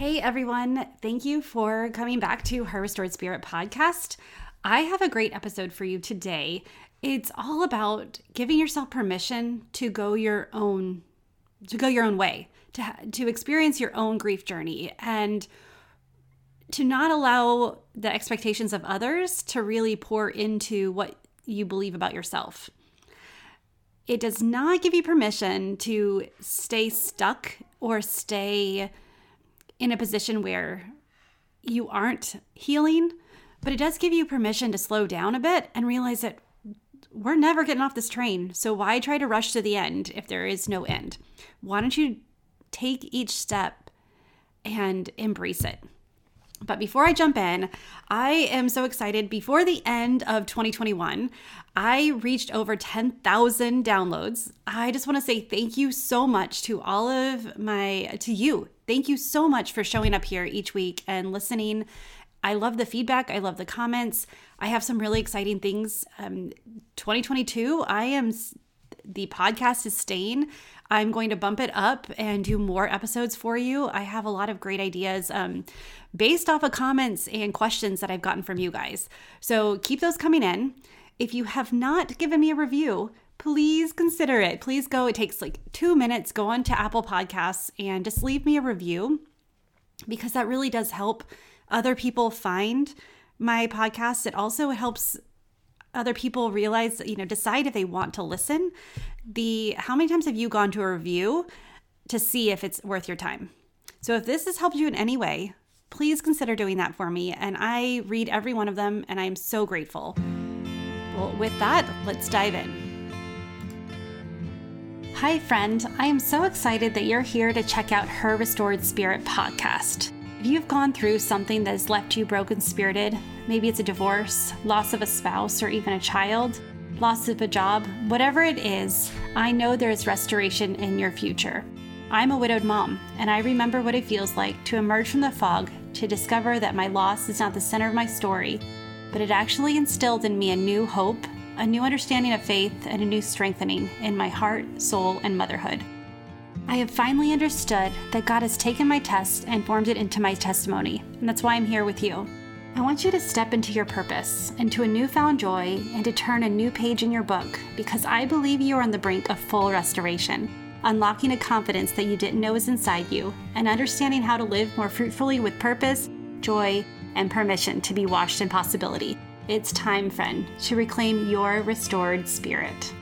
Hey everyone, thank you for coming back to Her Restored Spirit podcast. I have a great episode for you today. It's all about giving yourself permission to go your own to go your own way, to to experience your own grief journey and to not allow the expectations of others to really pour into what you believe about yourself. It does not give you permission to stay stuck or stay in a position where you aren't healing, but it does give you permission to slow down a bit and realize that we're never getting off this train. So why try to rush to the end if there is no end? Why don't you take each step and embrace it? But before I jump in, I am so excited. Before the end of 2021, I reached over 10,000 downloads. I just want to say thank you so much to all of my, to you. Thank you so much for showing up here each week and listening. I love the feedback. I love the comments. I have some really exciting things. Um, 2022, I am, the podcast is staying. I'm going to bump it up and do more episodes for you. I have a lot of great ideas um, based off of comments and questions that I've gotten from you guys. So keep those coming in. If you have not given me a review, please consider it. Please go. It takes like two minutes. Go on to Apple Podcasts and just leave me a review because that really does help other people find my podcast. It also helps other people realize, you know, decide if they want to listen. The how many times have you gone to a review to see if it's worth your time? So if this has helped you in any way, please consider doing that for me. And I read every one of them and I'm so grateful. Well, with that, let's dive in. Hi, friend. I am so excited that you're here to check out Her Restored Spirit podcast. If you've gone through something that has left you broken spirited, maybe it's a divorce, loss of a spouse, or even a child, loss of a job, whatever it is, I know there is restoration in your future. I'm a widowed mom, and I remember what it feels like to emerge from the fog to discover that my loss is not the center of my story, but it actually instilled in me a new hope, a new understanding of faith, and a new strengthening in my heart, soul, and motherhood. I have finally understood that God has taken my test and formed it into my testimony, and that's why I'm here with you. I want you to step into your purpose, into a newfound joy, and to turn a new page in your book because I believe you are on the brink of full restoration, unlocking a confidence that you didn't know was inside you, and understanding how to live more fruitfully with purpose, joy, and permission to be washed in possibility. It's time, friend, to reclaim your restored spirit.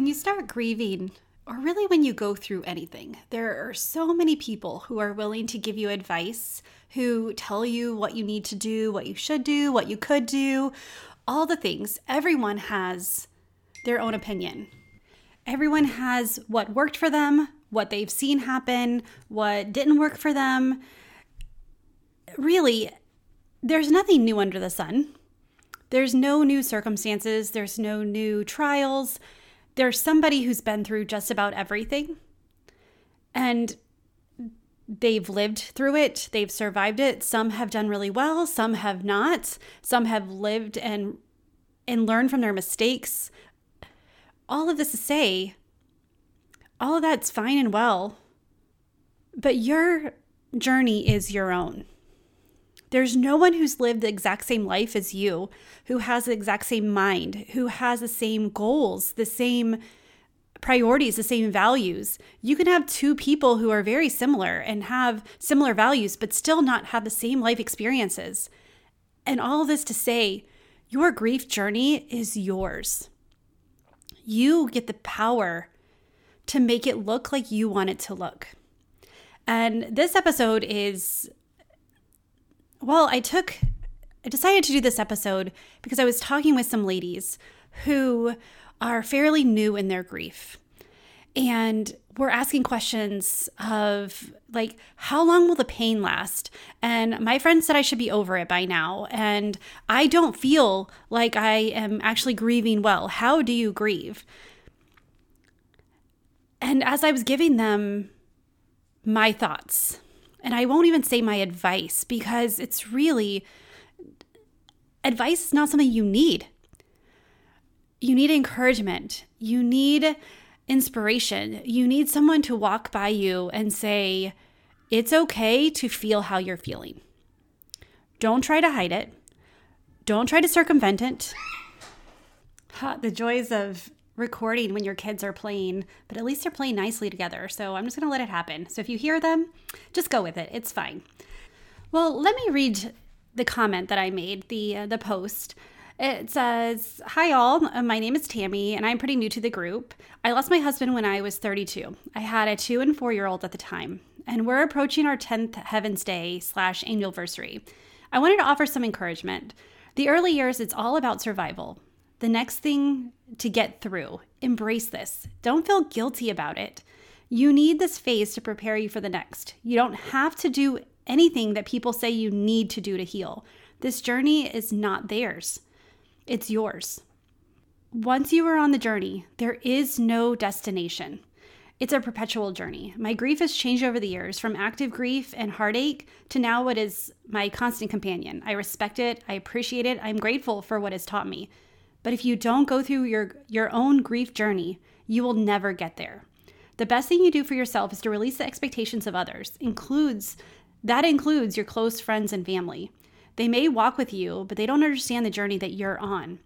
When you start grieving, or really when you go through anything, there are so many people who are willing to give you advice, who tell you what you need to do, what you should do, what you could do, all the things. Everyone has their own opinion. Everyone has what worked for them, what they've seen happen, what didn't work for them. Really, there's nothing new under the sun. There's no new circumstances, there's no new trials there's somebody who's been through just about everything and they've lived through it, they've survived it. Some have done really well, some have not. Some have lived and and learned from their mistakes. All of this to say, all of that's fine and well, but your journey is your own. There's no one who's lived the exact same life as you, who has the exact same mind, who has the same goals, the same priorities, the same values. You can have two people who are very similar and have similar values, but still not have the same life experiences. And all this to say, your grief journey is yours. You get the power to make it look like you want it to look. And this episode is well, I took, I decided to do this episode because I was talking with some ladies who are fairly new in their grief. And we're asking questions of like, how long will the pain last? And my friend said I should be over it by now. And I don't feel like I am actually grieving well. How do you grieve? And as I was giving them my thoughts, and I won't even say my advice because it's really advice is not something you need. You need encouragement. You need inspiration. You need someone to walk by you and say, It's okay to feel how you're feeling. Don't try to hide it. Don't try to circumvent it. the joys of recording when your kids are playing, but at least they're playing nicely together. So I'm just going to let it happen. So if you hear them, just go with it. It's fine. Well, let me read the comment that I made, the uh, the post. It says, Hi, all. Uh, my name is Tammy, and I'm pretty new to the group. I lost my husband when I was 32. I had a two and four year old at the time, and we're approaching our 10th Heaven's Day slash anniversary. I wanted to offer some encouragement. The early years, it's all about survival. The next thing to get through, embrace this. Don't feel guilty about it. You need this phase to prepare you for the next. You don't have to do anything that people say you need to do to heal. This journey is not theirs it's yours. Once you are on the journey, there is no destination. It's a perpetual journey. My grief has changed over the years from active grief and heartache to now what is my constant companion. I respect it, I appreciate it, I'm grateful for what it's taught me. But if you don't go through your, your own grief journey, you will never get there. The best thing you do for yourself is to release the expectations of others. Includes that includes your close friends and family. They may walk with you, but they don't understand the journey that you're on.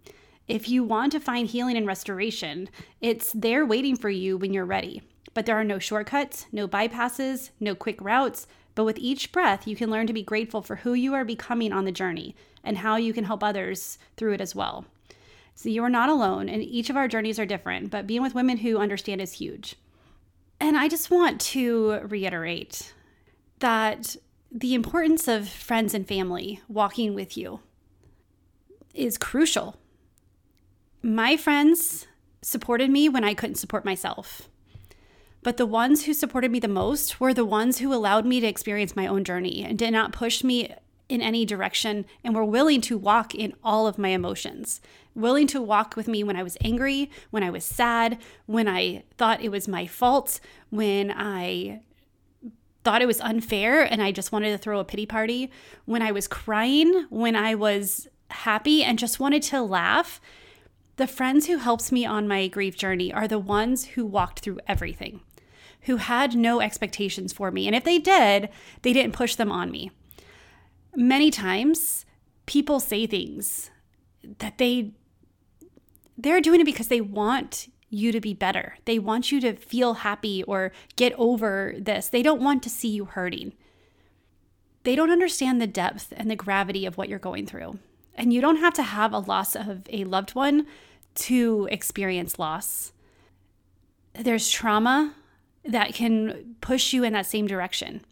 If you want to find healing and restoration, it's there waiting for you when you're ready. But there are no shortcuts, no bypasses, no quick routes. But with each breath, you can learn to be grateful for who you are becoming on the journey and how you can help others through it as well. So you are not alone, and each of our journeys are different, but being with women who understand is huge. And I just want to reiterate that the importance of friends and family walking with you is crucial. My friends supported me when I couldn't support myself. But the ones who supported me the most were the ones who allowed me to experience my own journey and did not push me in any direction and were willing to walk in all of my emotions. Willing to walk with me when I was angry, when I was sad, when I thought it was my fault, when I thought it was unfair and I just wanted to throw a pity party, when I was crying, when I was happy and just wanted to laugh, the friends who helped me on my grief journey are the ones who walked through everything, who had no expectations for me. And if they did, they didn't push them on me. Many times, people say things that they they're doing it because they want you to be better. They want you to feel happy or get over this. They don't want to see you hurting. They don't understand the depth and the gravity of what you're going through. And you don't have to have a loss of a loved one to experience loss. There's trauma that can push you in that same direction.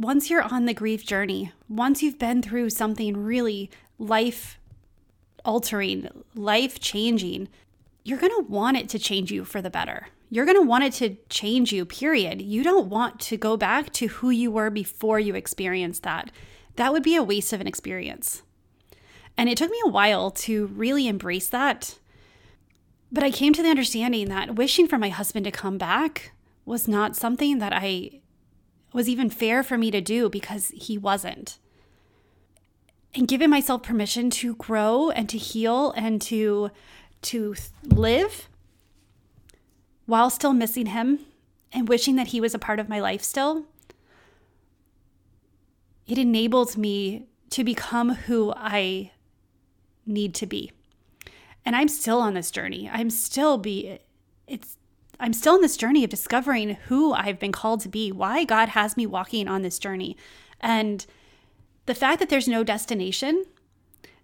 Once you're on the grief journey, once you've been through something really life altering, life changing, you're going to want it to change you for the better. You're going to want it to change you, period. You don't want to go back to who you were before you experienced that. That would be a waste of an experience. And it took me a while to really embrace that. But I came to the understanding that wishing for my husband to come back was not something that I was even fair for me to do because he wasn't. And giving myself permission to grow and to heal and to to live while still missing him and wishing that he was a part of my life still, it enabled me to become who I need to be. And I'm still on this journey. I'm still be it's I'm still in this journey of discovering who I've been called to be, why God has me walking on this journey. And the fact that there's no destination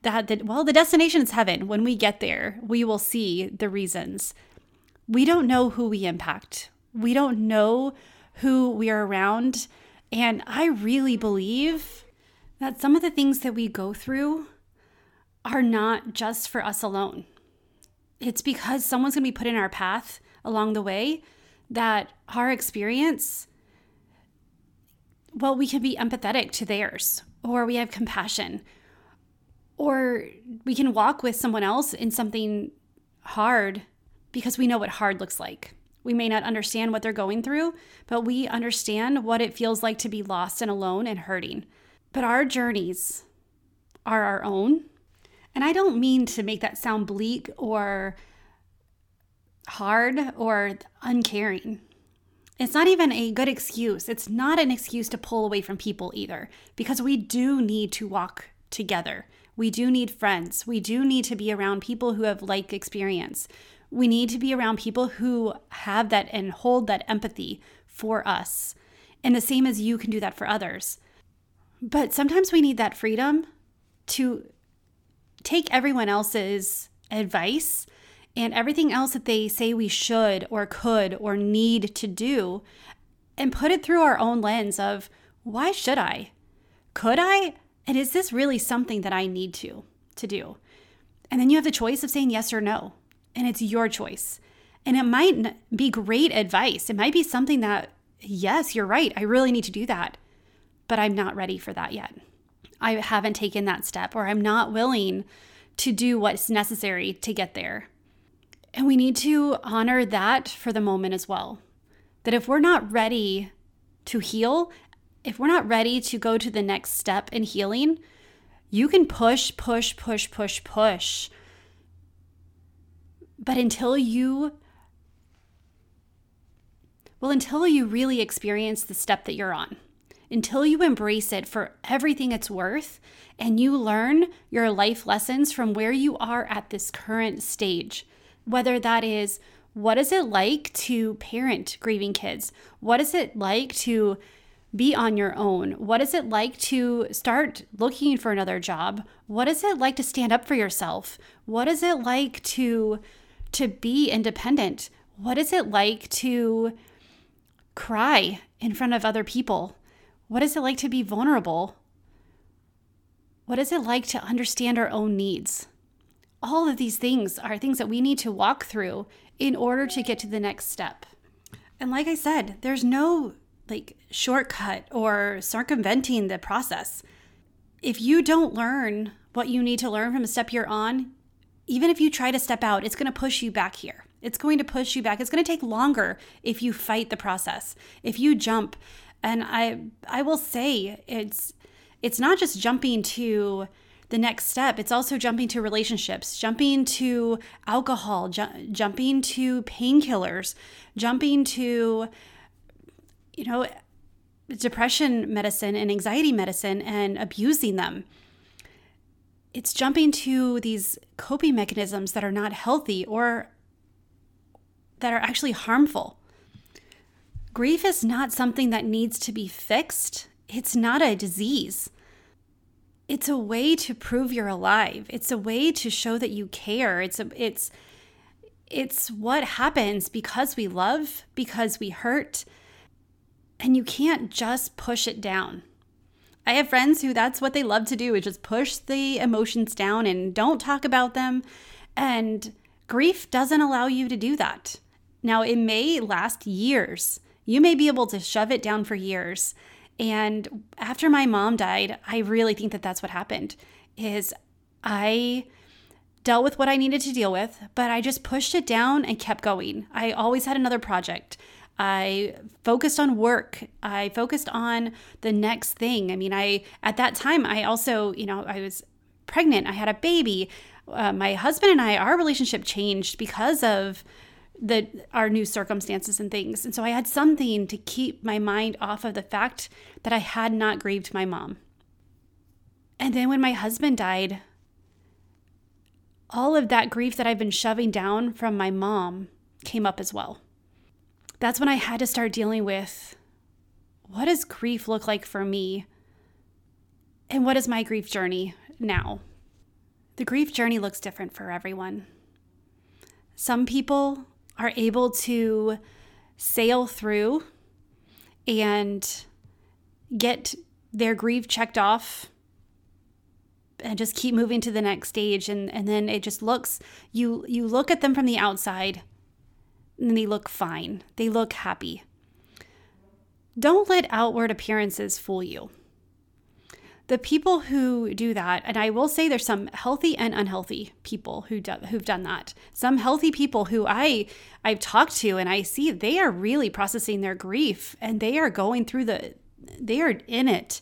that, well the destination is heaven. When we get there we will see the reasons. We don't know who we impact. We don't know who we are around. And i really believe that some of the things that we go through are not just for us alone. It's because someone's going to be put in our path along the way that our experience well we can be empathetic to theirs or we have compassion or we can walk with someone else in something hard because we know what hard looks like. We may not understand what they're going through, but we understand what it feels like to be lost and alone and hurting. But our journeys are our own. And I don't mean to make that sound bleak or hard or uncaring. It's not even a good excuse. It's not an excuse to pull away from people either, because we do need to walk together. We do need friends. We do need to be around people who have like experience. We need to be around people who have that and hold that empathy for us. And the same as you can do that for others. But sometimes we need that freedom to take everyone else's advice and everything else that they say we should or could or need to do and put it through our own lens of why should I? Could I? And is this really something that I need to to do? And then you have the choice of saying yes or no. And it's your choice. And it might be great advice. It might be something that yes, you're right. I really need to do that. But I'm not ready for that yet. I haven't taken that step or I'm not willing to do what's necessary to get there. And we need to honor that for the moment as well. That if we're not ready to heal, if we're not ready to go to the next step in healing, you can push, push, push, push, push. But until you, well, until you really experience the step that you're on, until you embrace it for everything it's worth and you learn your life lessons from where you are at this current stage, whether that is what is it like to parent grieving kids? What is it like to be on your own? What is it like to start looking for another job? What is it like to stand up for yourself? What is it like to to be independent? What is it like to cry in front of other people? What is it like to be vulnerable? What is it like to understand our own needs? All of these things are things that we need to walk through in order to get to the next step. And like I said, there's no like shortcut or circumventing the process. If you don't learn what you need to learn from a step you're on, even if you try to step out, it's going to push you back here. It's going to push you back. It's going to take longer if you fight the process. If you jump, and I I will say it's it's not just jumping to the next step. It's also jumping to relationships, jumping to alcohol, ju- jumping to painkillers, jumping to, you know, depression medicine and anxiety medicine and abusing them. It's jumping to these coping mechanisms that are not healthy or that are actually harmful. Grief is not something that needs to be fixed. It's not a disease it's a way to prove you're alive. It's a way to show that you care. It's a it's it's what happens because we love, because we hurt, and you can't just push it down. I have friends who that's what they love to do is just push the emotions down and don't talk about them. And grief doesn't allow you to do that. Now, it may last years. You may be able to shove it down for years. And after my mom died, I really think that that's what happened is I dealt with what I needed to deal with, but I just pushed it down and kept going. I always had another project. I focused on work. I focused on the next thing. I mean, I at that time I also, you know, I was pregnant. I had a baby. Uh, my husband and I, our relationship changed because of the our new circumstances and things. And so I had something to keep my mind off of the fact that I had not grieved my mom. And then when my husband died, all of that grief that I've been shoving down from my mom came up as well. That's when I had to start dealing with what does grief look like for me? And what is my grief journey now? The grief journey looks different for everyone. Some people are able to sail through and get their grief checked off and just keep moving to the next stage. And, and then it just looks you you look at them from the outside and they look fine. They look happy. Don't let outward appearances fool you the people who do that, and I will say there's some healthy and unhealthy people who do, who've done that. Some healthy people who I I've talked to and I see they are really processing their grief and they are going through the they are in it.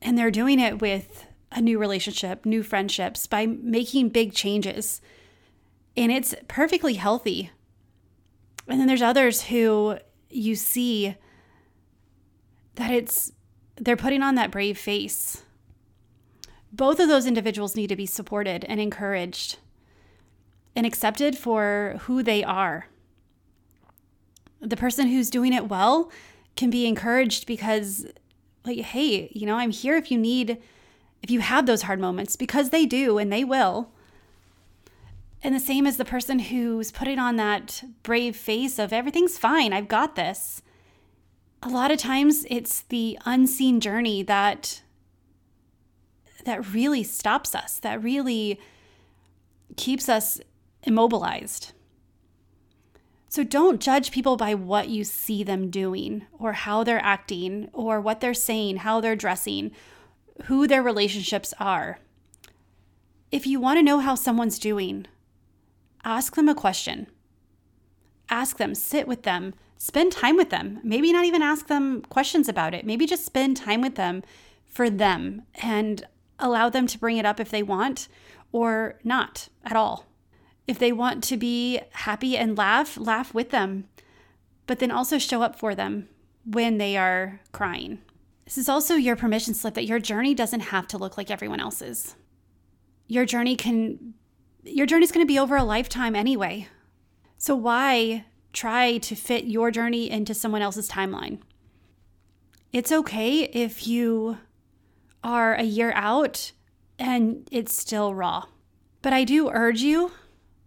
And they're doing it with a new relationship, new friendships by making big changes. And it's perfectly healthy. And then there's others who you see that it's they're putting on that brave face. Both of those individuals need to be supported and encouraged and accepted for who they are. The person who's doing it well can be encouraged because like hey, you know, I'm here if you need if you have those hard moments because they do and they will. And the same as the person who's putting on that brave face of everything's fine, I've got this. A lot of times it's the unseen journey that that really stops us, that really keeps us immobilized. So don't judge people by what you see them doing or how they're acting or what they're saying, how they're dressing, who their relationships are. If you want to know how someone's doing, ask them a question. Ask them, sit with them, spend time with them. Maybe not even ask them questions about it. Maybe just spend time with them for them and allow them to bring it up if they want or not at all. If they want to be happy and laugh, laugh with them, but then also show up for them when they are crying. This is also your permission slip that your journey doesn't have to look like everyone else's. Your journey can your journey's going to be over a lifetime anyway. So why try to fit your journey into someone else's timeline? It's okay if you are a year out and it's still raw. But I do urge you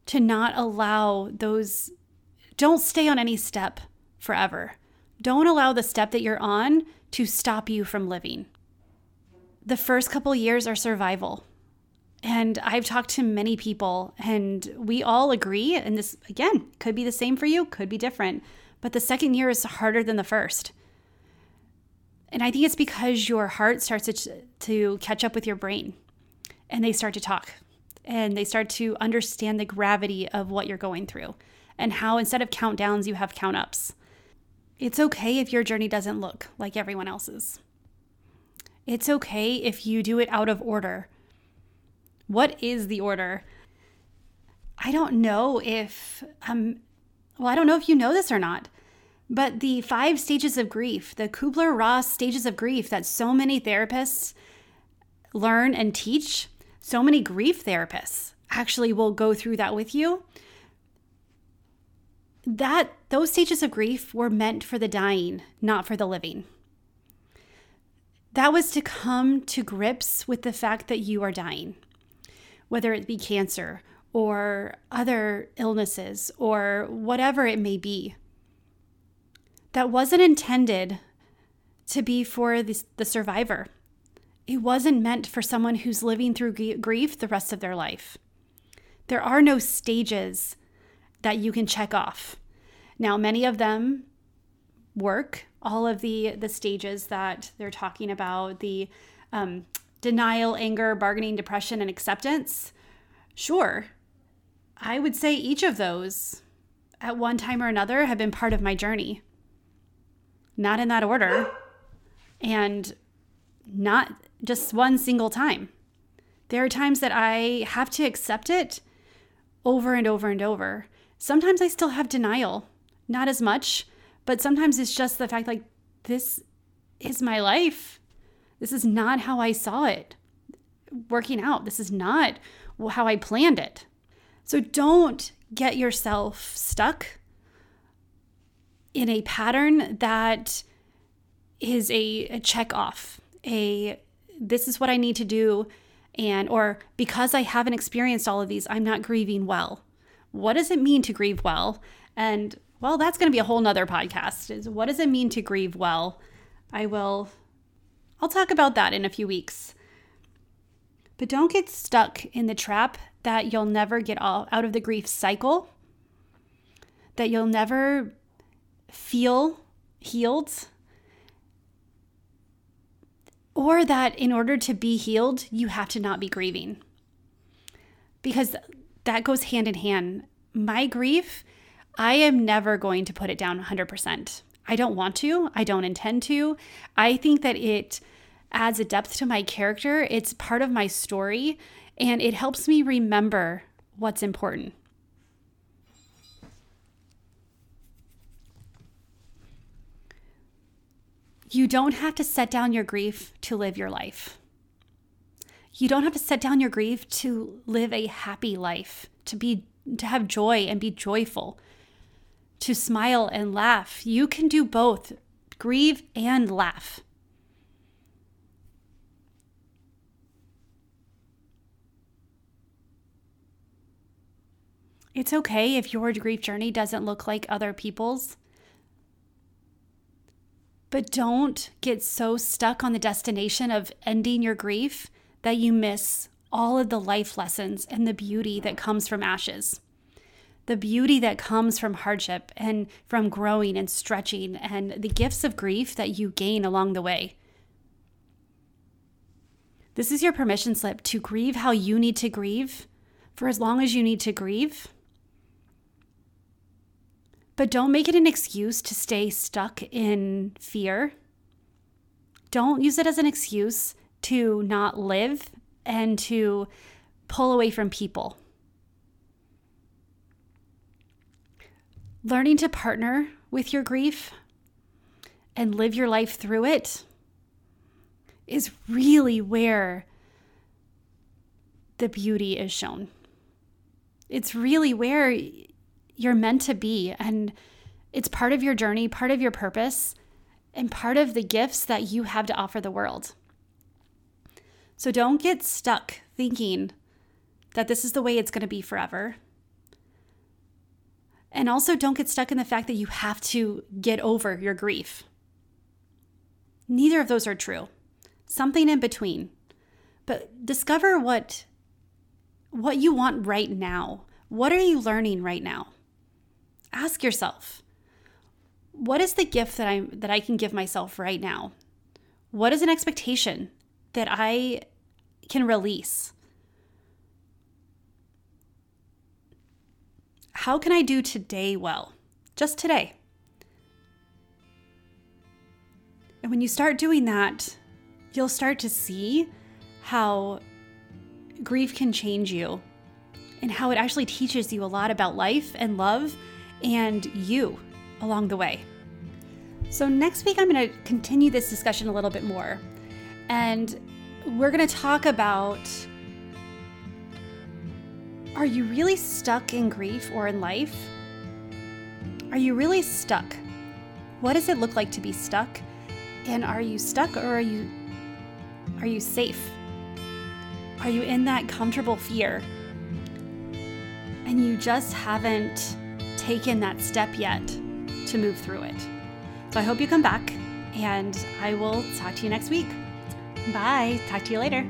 to not allow those, don't stay on any step forever. Don't allow the step that you're on to stop you from living. The first couple years are survival. And I've talked to many people, and we all agree. And this, again, could be the same for you, could be different. But the second year is harder than the first. And I think it's because your heart starts to, to catch up with your brain and they start to talk and they start to understand the gravity of what you're going through and how instead of countdowns, you have count ups. It's okay if your journey doesn't look like everyone else's. It's okay if you do it out of order what is the order? I don't know if um well, I don't know if you know this or not, but the five stages of grief, the Kubler Ross stages of grief that so many therapists learn and teach, so many grief therapists actually will go through that with you. That those stages of grief were meant for the dying, not for the living. That was to come to grips with the fact that you are dying whether it be cancer or other illnesses or whatever it may be. That wasn't intended to be for the, the survivor. It wasn't meant for someone who's living through grief the rest of their life. There are no stages that you can check off. Now, many of them work, all of the, the stages that they're talking about, the um, denial, anger, bargaining, depression, and acceptance? Sure. I would say each of those at one time or another have been part of my journey. Not in that order, and not just one single time. There are times that I have to accept it over and over and over. Sometimes I still have denial, not as much, but sometimes it's just the fact like, this is my life. This is not how I saw it working out. This is not how I planned it. So don't get yourself stuck in a pattern that is a, a check off, a this is what I need to do, and or because I haven't experienced all of these, I'm not grieving well. What does it mean to grieve well? And well, that's going to be a whole nother podcast. Is what does it mean to grieve well? I will I'll talk about that in a few weeks. But don't get stuck in the trap that you'll never get all, out of the grief cycle, that you'll never feel healed, or that in order to be healed, you have to not be grieving. Because that goes hand in hand. My grief, I am never going to put it down 100%. I don't want to. I don't intend to. I think that it adds a depth to my character. It's part of my story and it helps me remember what's important. You don't have to set down your grief to live your life. You don't have to set down your grief to live a happy life, to be to have joy and be joyful, to smile and laugh. You can do both, grieve and laugh. It's okay if your grief journey doesn't look like other people's. But don't get so stuck on the destination of ending your grief that you miss all of the life lessons and the beauty that comes from ashes. The beauty that comes from hardship and from growing and stretching, and the gifts of grief that you gain along the way. This is your permission slip to grieve how you need to grieve for as long as you need to grieve but don't make it an excuse to stay stuck in fear. Don't use it as an excuse to not live and to pull away from people. Learning to partner with your grief and live your life through it is really where the beauty is shown. It's really where you're meant to be. And it's part of your journey, part of your purpose, and part of the gifts that you have to offer the world. So don't get stuck thinking that this is the way it's going to be forever. And also don't get stuck in the fact that you have to get over your grief. Neither of those are true. Something in between. But discover what what you want right now. What are you learning right now? Ask yourself what is the gift that I that I can give myself right now? What is an expectation that I can release? How can I do today well? Just today. And when you start doing that, you'll start to see how grief can change you and how it actually teaches you a lot about life and love and you along the way. So, next week, I'm going to continue this discussion a little bit more. And we're going to talk about are you really stuck in grief or in life? Are you really stuck? What does it look like to be stuck? And are you stuck or are you are you safe? Are you in that comfortable fear? And you just haven't taken that step yet to move through it. So I hope you come back and I will talk to you next week. Bye. Talk to you later.